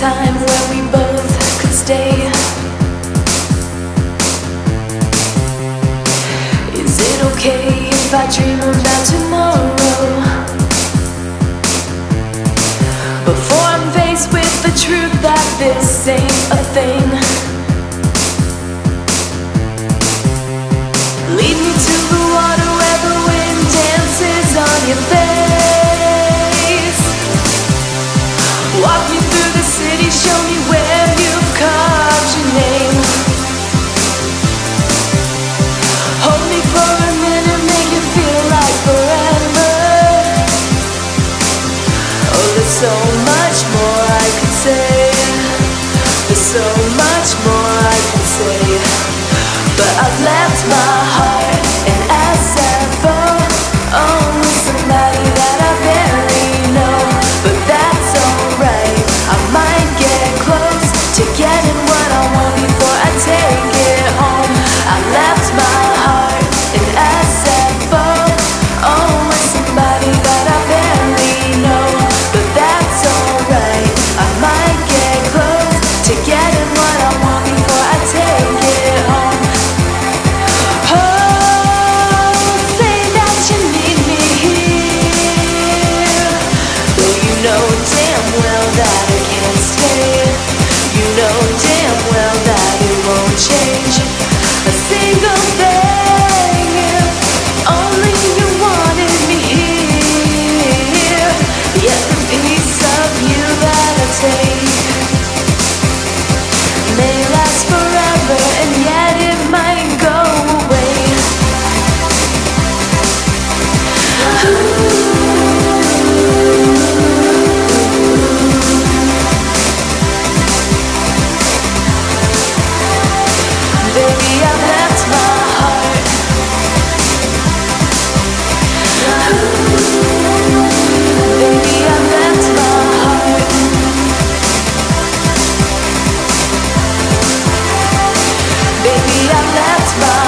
time where we both could stay. Is it okay if I dream about tomorrow? Before I'm faced with the truth that this ain't a thing. So much more I could say. There's so much more I could say. But I've that's right.